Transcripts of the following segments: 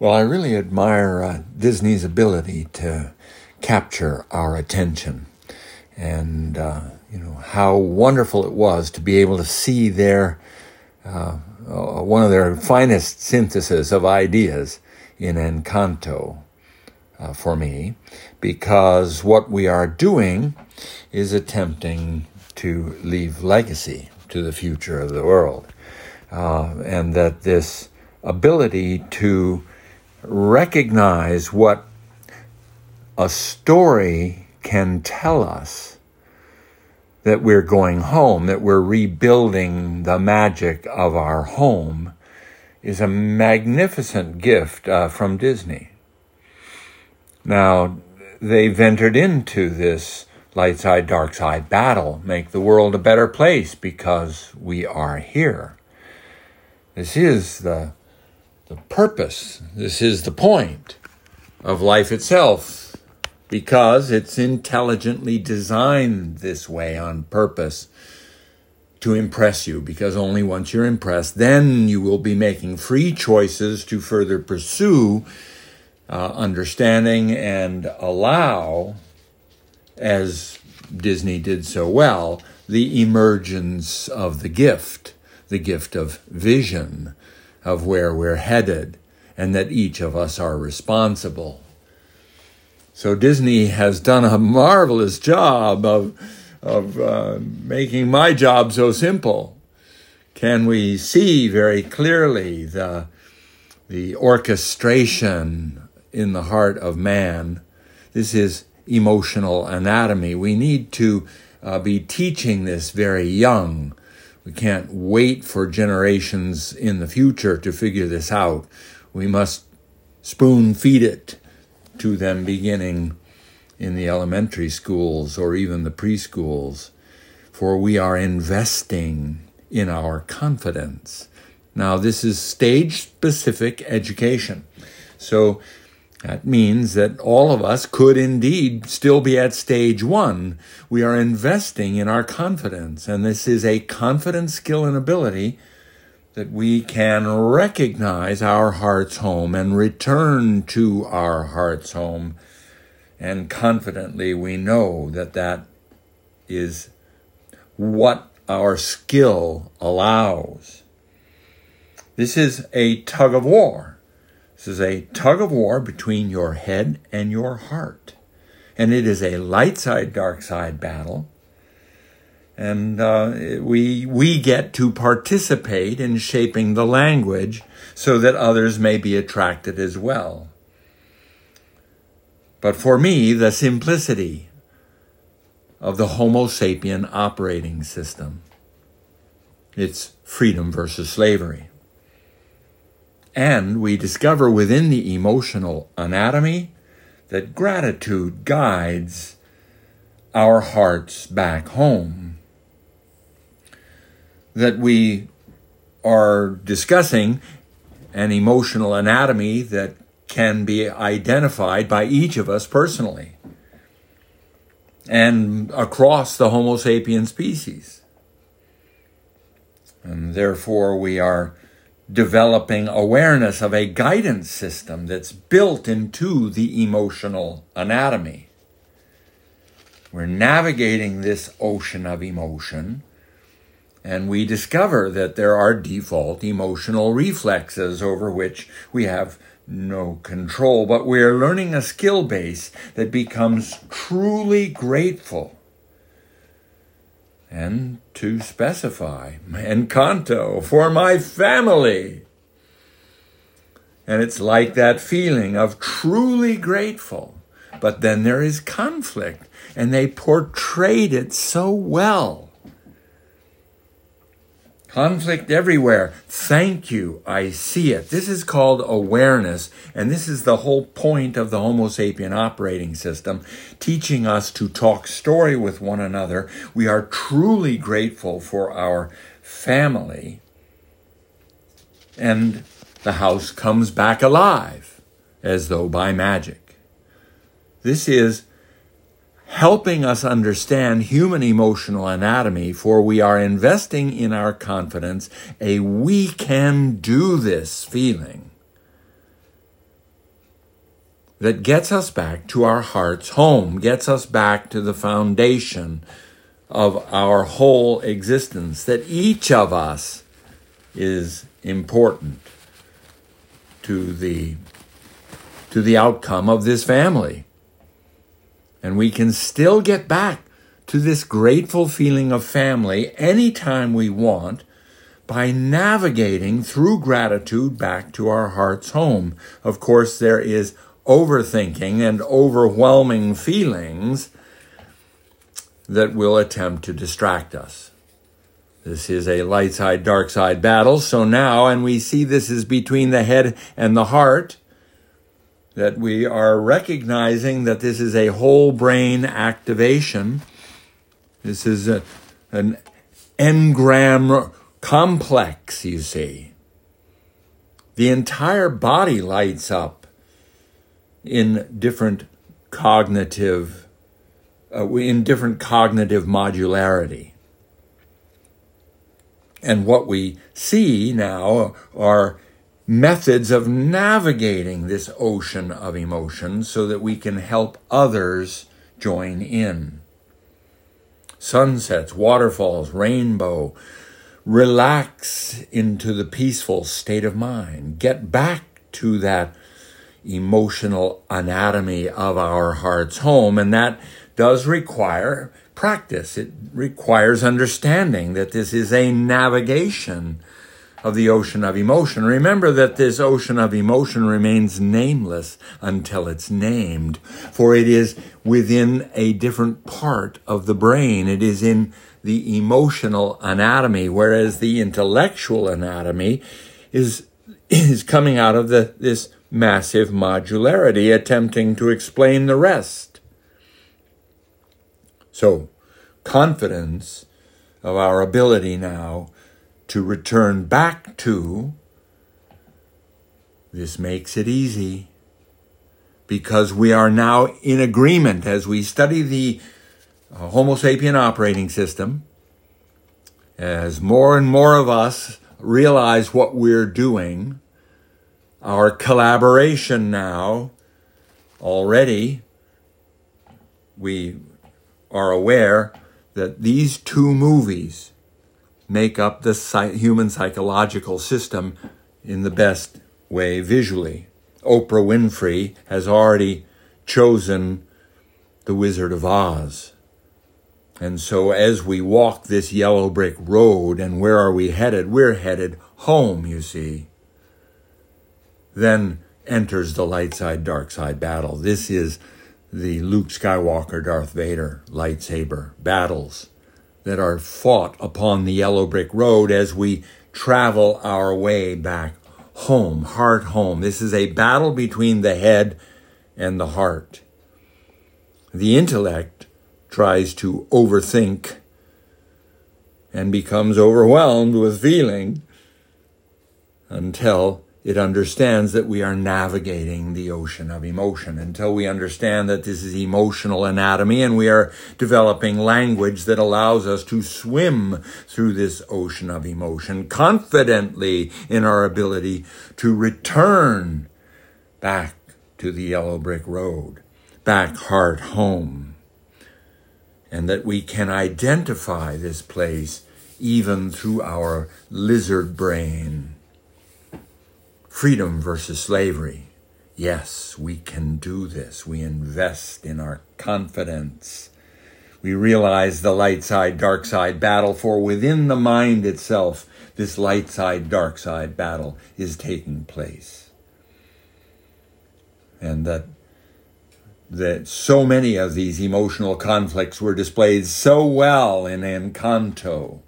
Well, I really admire uh, Disney's ability to capture our attention and, uh, you know, how wonderful it was to be able to see their, uh, uh one of their finest synthesis of ideas in Encanto uh, for me, because what we are doing is attempting to leave legacy to the future of the world. Uh, and that this ability to recognize what a story can tell us that we're going home, that we're rebuilding the magic of our home, is a magnificent gift uh, from Disney. Now, they've entered into this light side, dark side battle, make the world a better place because we are here. This is the the purpose. This is the point of life itself because it's intelligently designed this way on purpose to impress you because only once you're impressed then you will be making free choices to further pursue uh, understanding and allow as Disney did so well the emergence of the gift the gift of vision of where we're headed and that each of us are responsible. So Disney has done a marvelous job of, of uh, making my job so simple. Can we see very clearly the, the orchestration in the heart of man? This is emotional anatomy. We need to uh, be teaching this very young we can't wait for generations in the future to figure this out. We must spoon feed it to them beginning in the elementary schools or even the preschools, for we are investing in our confidence. Now, this is stage specific education. So that means that all of us could indeed still be at stage one. We are investing in our confidence, and this is a confidence, skill, and ability that we can recognize our heart's home and return to our heart's home. And confidently, we know that that is what our skill allows. This is a tug of war this is a tug of war between your head and your heart. And it is a light side, dark side battle. And uh, we, we get to participate in shaping the language so that others may be attracted as well. But for me, the simplicity of the Homo sapien operating system. It's freedom versus slavery. And we discover within the emotional anatomy that gratitude guides our hearts back home. That we are discussing an emotional anatomy that can be identified by each of us personally and across the Homo sapien species. And therefore, we are developing awareness of a guidance system that's built into the emotional anatomy. We're navigating this ocean of emotion, and we discover that there are default emotional reflexes over which we have no control, but we're learning a skill base that becomes truly grateful and to specify Encanto for my family. And it's like that feeling of truly grateful. But then there is conflict, and they portrayed it so well. Conflict everywhere. Thank you. I see it. This is called awareness. And this is the whole point of the Homo sapien operating system, teaching us to talk story with one another. We are truly grateful for our family. And the house comes back alive as though by magic. This is helping us understand human emotional anatomy, for we are investing in our confidence a we can do this feeling. that gets us back to our heart's home, gets us back to the foundation of our whole existence, that each of us is important to the to the outcome of this family. And we can still get back to this grateful feeling of family anytime we want by navigating through gratitude back to our heart's home. Of course, there is overthinking and overwhelming feelings that will attempt to distract us. This is a light side, dark side battle. So now, and we see this is between the head and the heart, that we are recognizing that this is a whole brain activation. This is a, an engram complex, you see. The entire body lights up in different cognitive, uh, in different cognitive modularity. And what we see now are methods of navigating this ocean of emotions so that we can help others join in. Sunsets, waterfalls, rainbow, relax into the peaceful state of mind. Get back to that emotional anatomy of our heart's home, and that does require practice. It requires understanding that this is a navigation of the ocean of emotion. Remember that this ocean of emotion remains nameless until it's named, for it is within a different part of the brain. It is in the emotional anatomy, whereas the intellectual anatomy is, is coming out of the, this massive modularity, attempting to explain the rest. So, confidence of our ability now to return back to this makes it easy because we are now in agreement as we study the uh, Homo sapien operating system. As more and more of us realize what we're doing, our collaboration now already we are aware that these two movies make up the human psychological system in the best way visually. Oprah Winfrey has already chosen The Wizard of Oz. And so as we walk this yellow brick road, and where are we headed? We're headed home, you see. Then enters the light side, dark side battle. This is the Luke Skywalker, Darth Vader lightsaber battles that are fought upon the yellow brick road as we travel our way back home, heart home. This is a battle between the head and the heart. The intellect tries to overthink and becomes overwhelmed with feeling until it understands that we are navigating the ocean of emotion until we understand that this is emotional anatomy and we are developing language that allows us to swim through this ocean of emotion confidently in our ability to return back to the yellow brick road, back heart home. And that we can identify this place even through our lizard brain freedom versus slavery. Yes, we can do this. We invest in our confidence. We realize the light side, dark side battle, for within the mind itself, this light side, dark side battle is taking place. And that that so many of these emotional conflicts were displayed so well in Encanto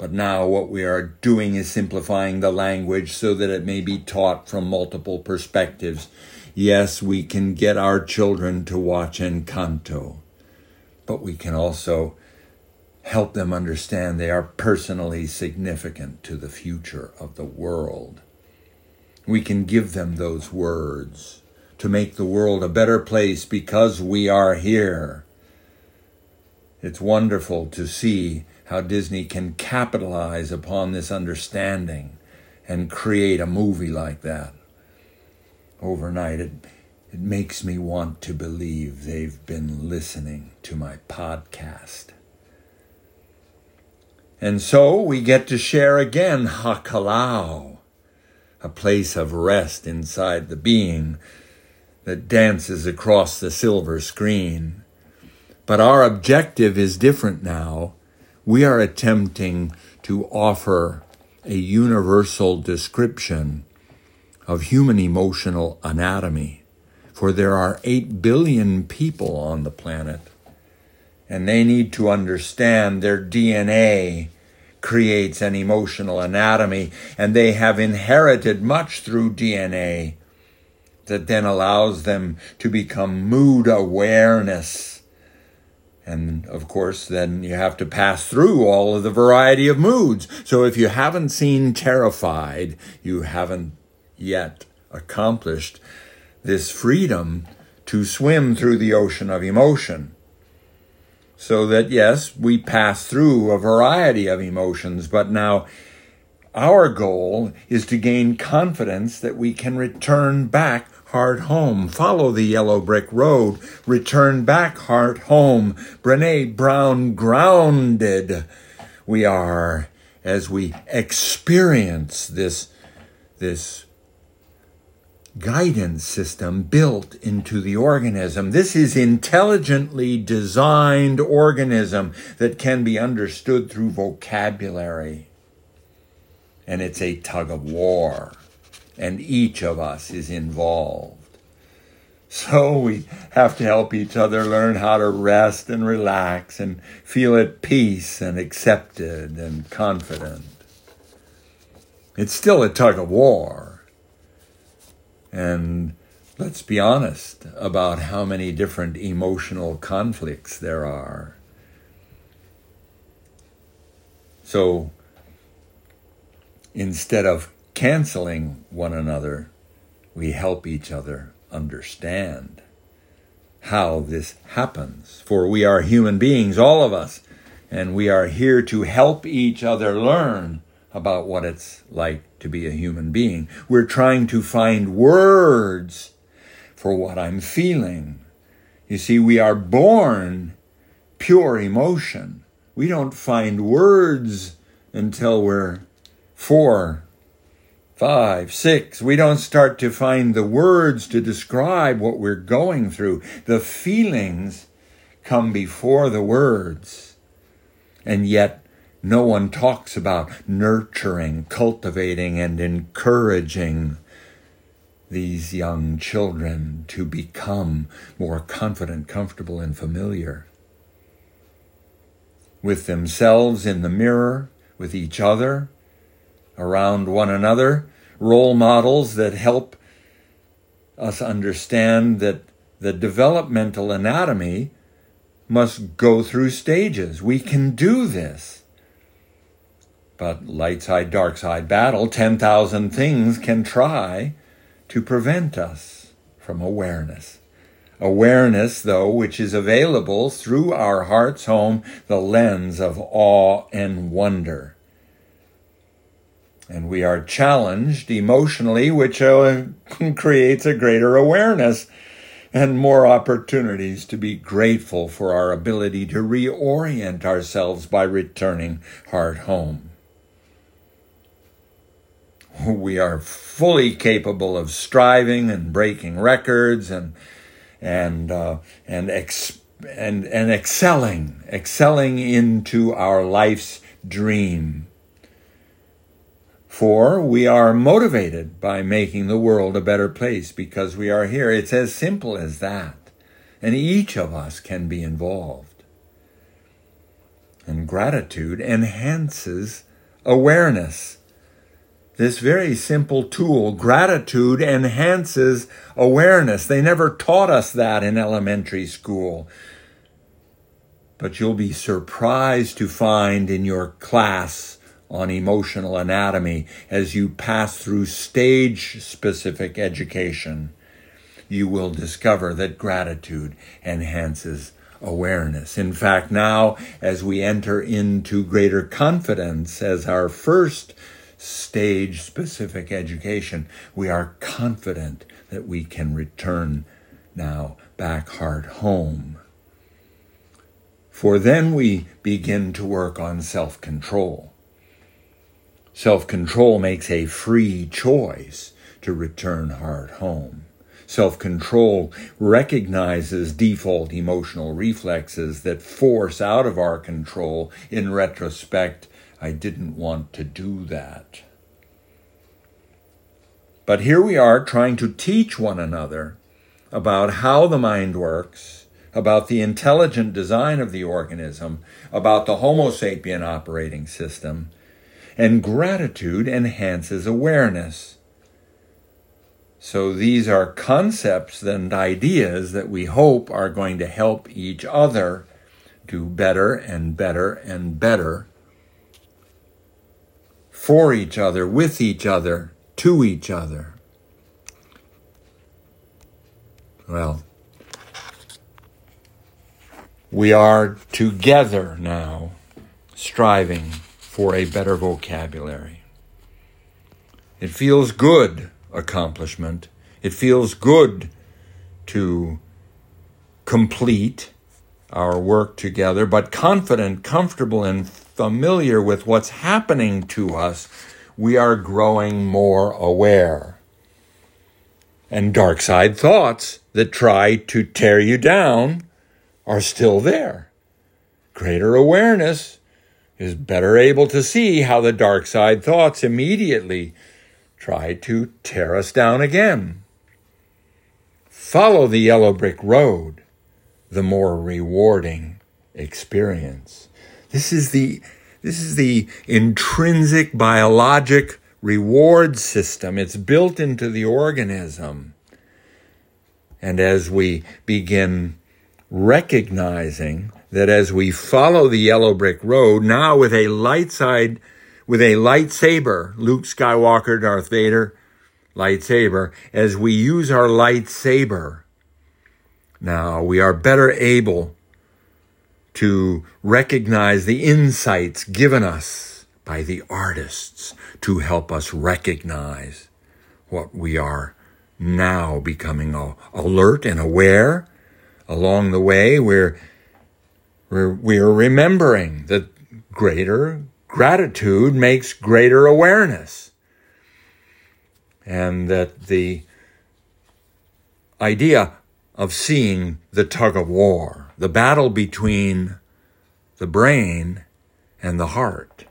but now what we are doing is simplifying the language so that it may be taught from multiple perspectives. Yes, we can get our children to watch Encanto, but we can also help them understand they are personally significant to the future of the world. We can give them those words to make the world a better place because we are here. It's wonderful to see how Disney can capitalize upon this understanding and create a movie like that overnight. It, it makes me want to believe they've been listening to my podcast. And so we get to share again Hakalau, a place of rest inside the being that dances across the silver screen. But our objective is different now. We are attempting to offer a universal description of human emotional anatomy, for there are 8 billion people on the planet, and they need to understand their DNA creates an emotional anatomy, and they have inherited much through DNA that then allows them to become mood awareness. And of course, then you have to pass through all of the variety of moods. So if you haven't seen Terrified, you haven't yet accomplished this freedom to swim through the ocean of emotion. So that, yes, we pass through a variety of emotions, but now our goal is to gain confidence that we can return back heart home. Follow the yellow brick road. Return back heart home. Brene Brown grounded we are as we experience this, this guidance system built into the organism. This is intelligently designed organism that can be understood through vocabulary. And it's a tug of war and each of us is involved. So we have to help each other learn how to rest and relax and feel at peace and accepted and confident. It's still a tug of war. And let's be honest about how many different emotional conflicts there are. So instead of canceling one another, we help each other understand how this happens. For we are human beings, all of us, and we are here to help each other learn about what it's like to be a human being. We're trying to find words for what I'm feeling. You see, we are born pure emotion. We don't find words until we're four five, six, we don't start to find the words to describe what we're going through. The feelings come before the words. And yet, no one talks about nurturing, cultivating, and encouraging these young children to become more confident, comfortable, and familiar with themselves in the mirror, with each other, around one another, role models that help us understand that the developmental anatomy must go through stages. We can do this. But light side, dark side battle, 10,000 things can try to prevent us from awareness. Awareness, though, which is available through our heart's home, the lens of awe and wonder and we are challenged emotionally, which uh, creates a greater awareness and more opportunities to be grateful for our ability to reorient ourselves by returning heart home. We are fully capable of striving and breaking records and and uh, and ex- and and excelling, excelling into our life's dream for we are motivated by making the world a better place because we are here. It's as simple as that. And each of us can be involved. And gratitude enhances awareness. This very simple tool, gratitude enhances awareness. They never taught us that in elementary school. But you'll be surprised to find in your class on emotional anatomy as you pass through stage specific education, you will discover that gratitude enhances awareness. In fact, now as we enter into greater confidence as our first stage specific education, we are confident that we can return now back heart home. For then we begin to work on self control. Self control makes a free choice to return heart home. Self control recognizes default emotional reflexes that force out of our control. In retrospect, I didn't want to do that. But here we are trying to teach one another about how the mind works, about the intelligent design of the organism, about the Homo sapien operating system, and gratitude enhances awareness. So these are concepts and ideas that we hope are going to help each other do better and better and better for each other, with each other, to each other. Well, we are together now striving for a better vocabulary. It feels good accomplishment. It feels good to complete our work together, but confident, comfortable, and familiar with what's happening to us, we are growing more aware. And dark side thoughts that try to tear you down are still there. Greater awareness is better able to see how the dark side thoughts immediately try to tear us down again. Follow the yellow brick road, the more rewarding experience. This is the, this is the intrinsic biologic reward system. It's built into the organism. And as we begin recognizing that as we follow the yellow brick road, now with a light side with a lightsaber, Luke Skywalker, Darth Vader, lightsaber, as we use our lightsaber, now we are better able to recognize the insights given us by the artists to help us recognize what we are now becoming alert and aware. Along the way, we're, we're, we're remembering that greater gratitude makes greater awareness. And that the idea of seeing the tug of war, the battle between the brain and the heart.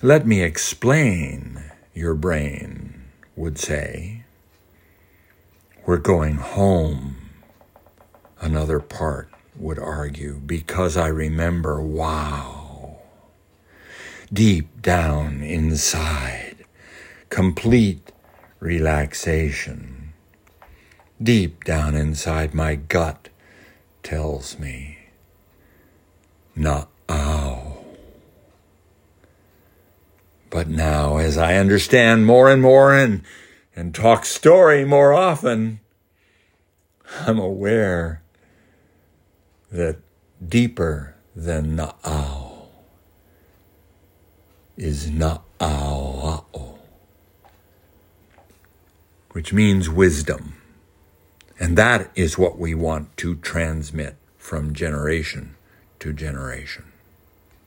Let me explain, your brain would say. We're going home, another part would argue, because I remember, wow deep down inside, complete relaxation. Deep down inside, my gut tells me, not ow. But now, as I understand more and more and, and talk story more often, I'm aware that deeper than na'au is na'ao, which means wisdom. And that is what we want to transmit from generation to generation.